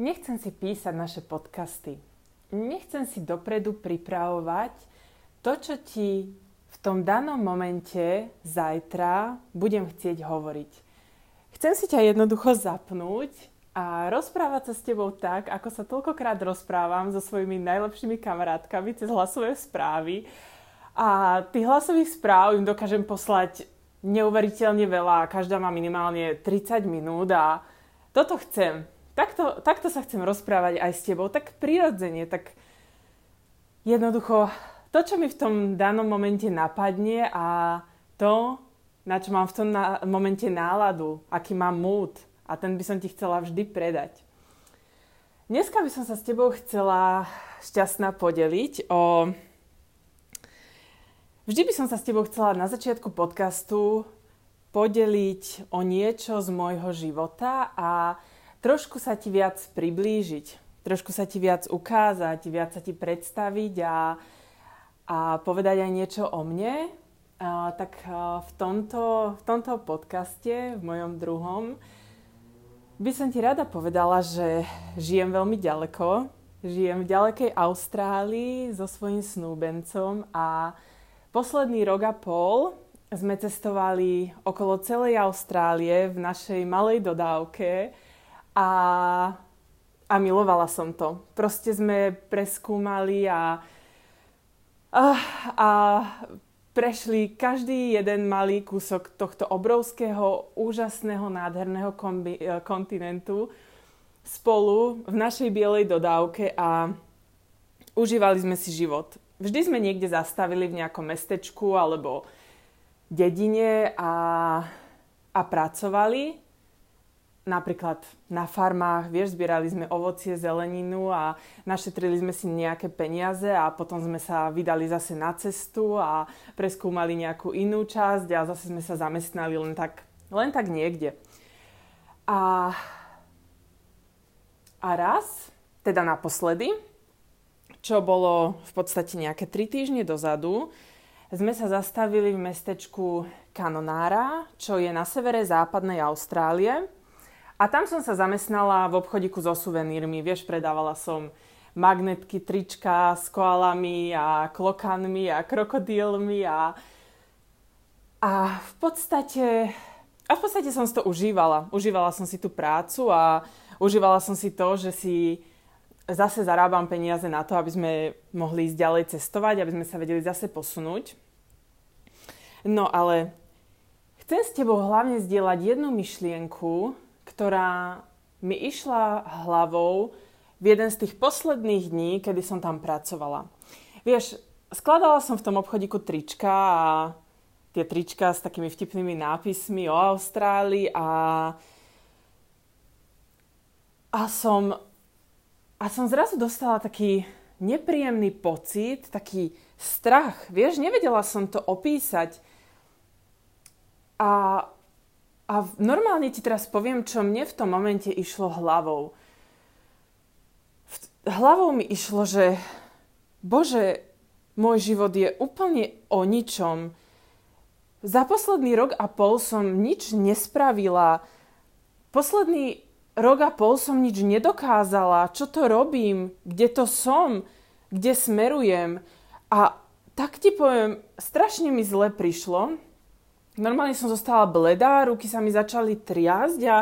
Nechcem si písať naše podcasty. Nechcem si dopredu pripravovať to, čo ti v tom danom momente zajtra budem chcieť hovoriť. Chcem si ťa jednoducho zapnúť a rozprávať sa s tebou tak, ako sa toľkokrát rozprávam so svojimi najlepšími kamarátkami cez hlasové správy. A tých hlasových správ im dokážem poslať neuveriteľne veľa, každá má minimálne 30 minút a toto chcem takto, takto sa chcem rozprávať aj s tebou, tak prirodzene, tak jednoducho to, čo mi v tom danom momente napadne a to, na čo mám v tom na- momente náladu, aký mám múd a ten by som ti chcela vždy predať. Dneska by som sa s tebou chcela šťastná podeliť o... Vždy by som sa s tebou chcela na začiatku podcastu podeliť o niečo z môjho života a trošku sa ti viac priblížiť, trošku sa ti viac ukázať, viac sa ti predstaviť a, a povedať aj niečo o mne, a, tak v, tomto, v tomto podcaste, v mojom druhom, by som ti rada povedala, že žijem veľmi ďaleko, žijem v ďalekej Austrálii so svojím snúbencom a posledný rok a pol sme cestovali okolo celej Austrálie v našej malej dodávke, a, a milovala som to. Proste sme preskúmali a, a, a prešli každý jeden malý kúsok tohto obrovského, úžasného, nádherného kombi, e, kontinentu spolu v našej bielej dodávke a užívali sme si život. Vždy sme niekde zastavili v nejakom mestečku alebo dedine a, a pracovali napríklad na farmách, vieš, zbierali sme ovocie, zeleninu a našetrili sme si nejaké peniaze a potom sme sa vydali zase na cestu a preskúmali nejakú inú časť a zase sme sa zamestnali len tak, len tak niekde. A, a raz, teda naposledy, čo bolo v podstate nejaké tri týždne dozadu, sme sa zastavili v mestečku Kanonára, čo je na severe západnej Austrálie a tam som sa zamestnala v obchodiku so suvenírmi. Vieš, predávala som magnetky, trička s koalami a klokanmi a krokodílmi a, a v podstate a v podstate som si to užívala. Užívala som si tú prácu a užívala som si to, že si zase zarábam peniaze na to, aby sme mohli ísť ďalej cestovať, aby sme sa vedeli zase posunúť. No ale chcem s tebou hlavne zdieľať jednu myšlienku, ktorá mi išla hlavou v jeden z tých posledných dní, kedy som tam pracovala. Vieš, skladala som v tom obchodiku trička a tie trička s takými vtipnými nápismi o Austrálii a a som a som zrazu dostala taký nepríjemný pocit, taký strach. Vieš, nevedela som to opísať. A a normálne ti teraz poviem, čo mne v tom momente išlo hlavou. Hlavou mi išlo, že Bože, môj život je úplne o ničom. Za posledný rok a pol som nič nespravila. Posledný rok a pol som nič nedokázala. Čo to robím? Kde to som? Kde smerujem? A tak ti poviem, strašne mi zle prišlo, normálne som zostala bledá, ruky sa mi začali triasť a,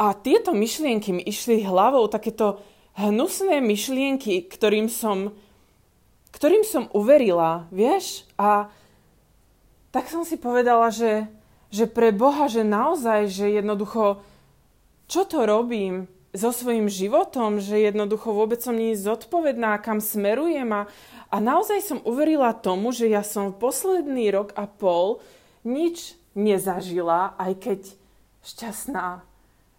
a tieto myšlienky mi išli hlavou, takéto hnusné myšlienky, ktorým som, ktorým som uverila, vieš? A tak som si povedala, že, že pre Boha, že naozaj, že jednoducho, čo to robím so svojím životom, že jednoducho vôbec som nie zodpovedná, kam smerujem a, a naozaj som uverila tomu, že ja som posledný rok a pol nič nezažila, aj keď šťastná.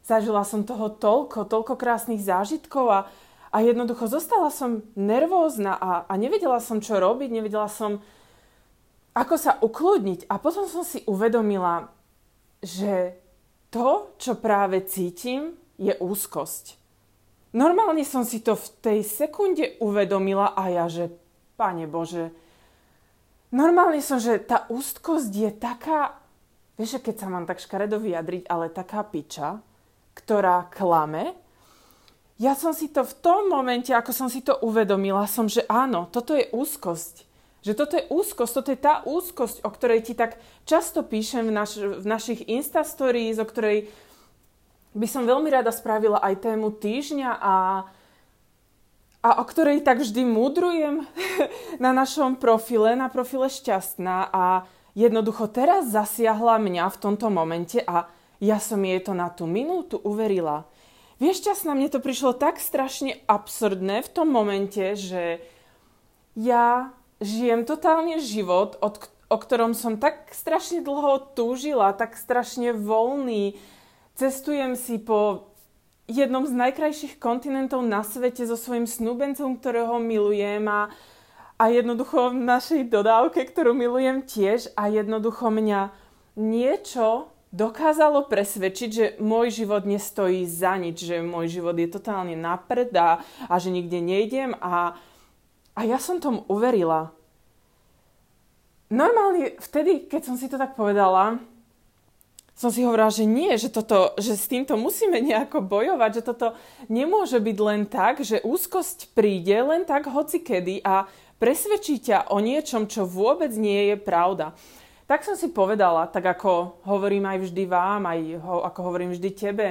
Zažila som toho toľko, toľko krásnych zážitkov a, a jednoducho zostala som nervózna a, a nevedela som, čo robiť, nevedela som, ako sa ukludniť. A potom som si uvedomila, že to, čo práve cítim, je úzkosť. Normálne som si to v tej sekunde uvedomila a ja, že Pane Bože, normálne som, že tá úzkosť je taká, vieš, keď sa mám tak škaredo vyjadriť, ale taká piča, ktorá klame, ja som si to v tom momente, ako som si to uvedomila, som, že áno, toto je úzkosť. Že toto je úzkosť, toto je tá úzkosť, o ktorej ti tak často píšem v, naš, v našich Insta stories, o ktorej by som veľmi rada spravila aj tému týždňa a, a o ktorej tak vždy múdrujem na našom profile, na profile Šťastná a jednoducho teraz zasiahla mňa v tomto momente a ja som jej to na tú minútu uverila. Vieš, na mne to prišlo tak strašne absurdné v tom momente, že ja žijem totálne život, od, o ktorom som tak strašne dlho túžila, tak strašne voľný. Cestujem si po jednom z najkrajších kontinentov na svete so svojím snúbencom, ktorého milujem a, a jednoducho v našej dodávke, ktorú milujem tiež a jednoducho mňa niečo dokázalo presvedčiť, že môj život nestojí za nič, že môj život je totálne napred a, a že nikde nejdem a, a ja som tomu uverila. Normálne vtedy, keď som si to tak povedala, som si hovorila, že nie, že, toto, že s týmto musíme nejako bojovať, že toto nemôže byť len tak, že úzkosť príde len tak hoci kedy a presvedčí ťa o niečom, čo vôbec nie je pravda. Tak som si povedala, tak ako hovorím aj vždy vám, aj ho, ako hovorím vždy tebe,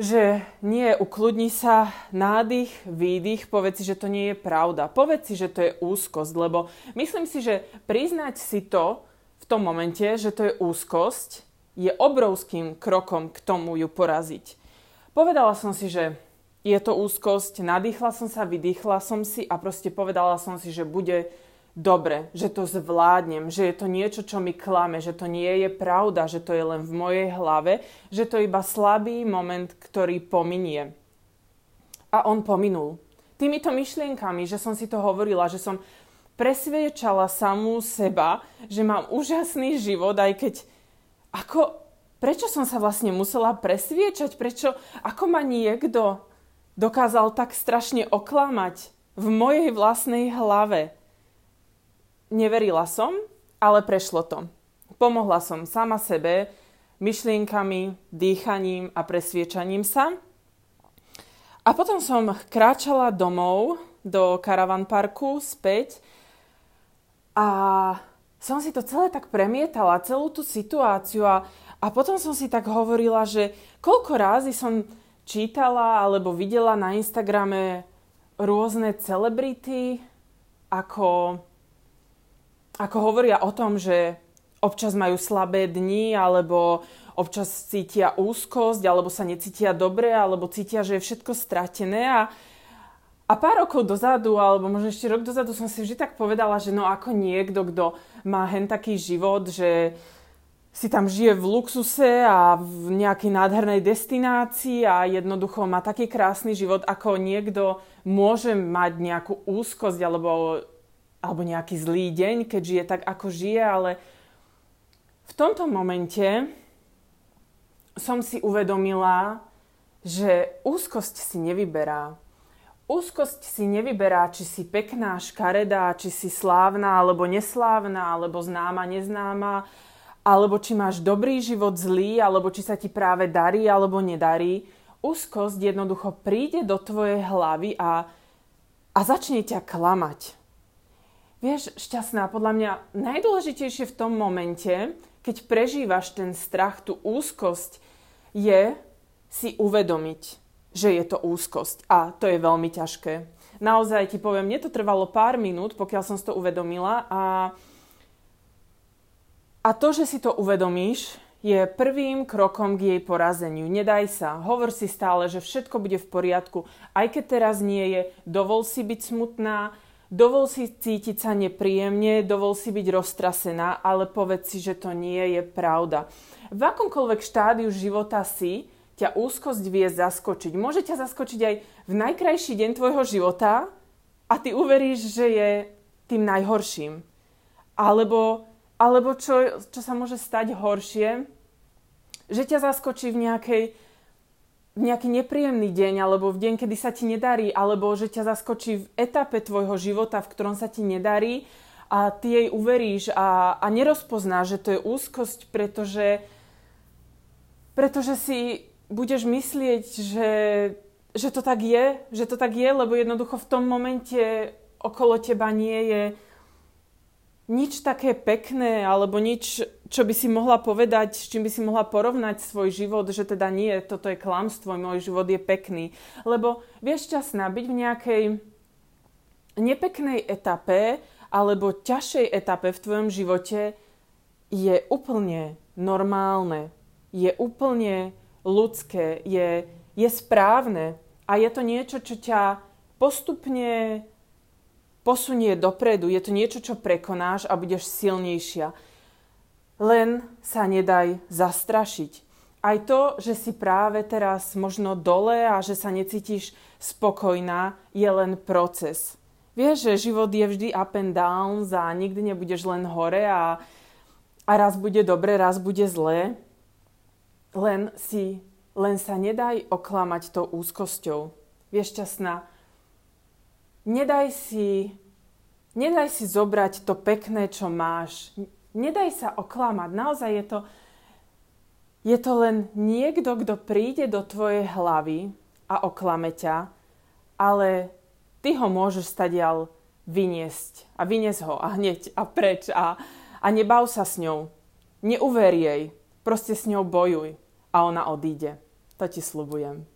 že nie, ukludni sa, nádych, výdych, povedz si, že to nie je pravda. Povedz si, že to je úzkosť, lebo myslím si, že priznať si to tom momente, že to je úzkosť, je obrovským krokom k tomu ju poraziť. Povedala som si, že je to úzkosť, nadýchla som sa, vydýchla som si a proste povedala som si, že bude dobre, že to zvládnem, že je to niečo, čo mi klame, že to nie je pravda, že to je len v mojej hlave, že to je iba slabý moment, ktorý pominie. A on pominul. Týmito myšlienkami, že som si to hovorila, že som presviečala samú seba, že mám úžasný život, aj keď ako, prečo som sa vlastne musela presviečať, prečo, ako ma niekto dokázal tak strašne oklamať v mojej vlastnej hlave. Neverila som, ale prešlo to. Pomohla som sama sebe myšlienkami, dýchaním a presviečaním sa. A potom som kráčala domov do karavan parku späť a som si to celé tak premietala, celú tú situáciu a, a potom som si tak hovorila, že koľko rázy som čítala alebo videla na Instagrame rôzne celebrity, ako ako hovoria o tom, že občas majú slabé dni, alebo občas cítia úzkosť, alebo sa necítia dobre, alebo cítia, že je všetko stratené a, a pár rokov dozadu, alebo možno ešte rok dozadu som si vždy tak povedala, že no ako niekto, kto má hen taký život, že si tam žije v luxuse a v nejakej nádhernej destinácii a jednoducho má taký krásny život, ako niekto môže mať nejakú úzkosť alebo alebo nejaký zlý deň, keď žije tak, ako žije, ale v tomto momente som si uvedomila, že úzkosť si nevyberá. Úzkosť si nevyberá, či si pekná, škaredá, či si slávna alebo neslávna, alebo známa, neznáma, alebo či máš dobrý život, zlý, alebo či sa ti práve darí alebo nedarí. Úzkosť jednoducho príde do tvojej hlavy a, a začne ťa klamať Vieš, šťastná, podľa mňa najdôležitejšie v tom momente, keď prežívaš ten strach, tú úzkosť, je si uvedomiť, že je to úzkosť. A to je veľmi ťažké. Naozaj ti poviem, mne to trvalo pár minút, pokiaľ som si to uvedomila a, a to, že si to uvedomíš, je prvým krokom k jej porazeniu. Nedaj sa, hovor si stále, že všetko bude v poriadku. Aj keď teraz nie je, dovol si byť smutná, Dovol si cítiť sa nepríjemne, dovol si byť roztrasená, ale povedz si, že to nie je pravda. V akomkoľvek štádiu života si, ťa úzkosť vie zaskočiť. Môže ťa zaskočiť aj v najkrajší deň tvojho života a ty uveríš, že je tým najhorším. Alebo, alebo čo, čo sa môže stať horšie, že ťa zaskočí v nejakej nejaký nepríjemný deň, alebo v deň, kedy sa ti nedarí, alebo že ťa zaskočí v etape tvojho života, v ktorom sa ti nedarí a ty jej uveríš a, a nerozpoznáš, že to je úzkosť, pretože, pretože si budeš myslieť, že že to tak je, že to tak je, lebo jednoducho v tom momente okolo teba nie je nič také pekné alebo nič, čo by si mohla povedať, s čím by si mohla porovnať svoj život, že teda nie, toto je klamstvo, môj život je pekný. Lebo vieš šťastná byť v nejakej nepeknej etape alebo ťažšej etape v tvojom živote je úplne normálne, je úplne ľudské, je, je správne a je to niečo, čo ťa postupne posunie dopredu. Je to niečo, čo prekonáš a budeš silnejšia. Len sa nedaj zastrašiť. Aj to, že si práve teraz možno dole a že sa necítiš spokojná, je len proces. Vieš, že život je vždy up and down a nikdy nebudeš len hore a, a raz bude dobre, raz bude zlé. Len si, len sa nedaj oklamať tou úzkosťou. Vieš, šťastná, nedaj si, nedaj si zobrať to pekné, čo máš. Nedaj sa oklamať. Naozaj je to, je to len niekto, kto príde do tvojej hlavy a oklame ťa, ale ty ho môžeš stadial vyniesť a vyniesť ho a hneď a preč a, a nebav sa s ňou. Neuver jej, proste s ňou bojuj a ona odíde. To ti slubujem.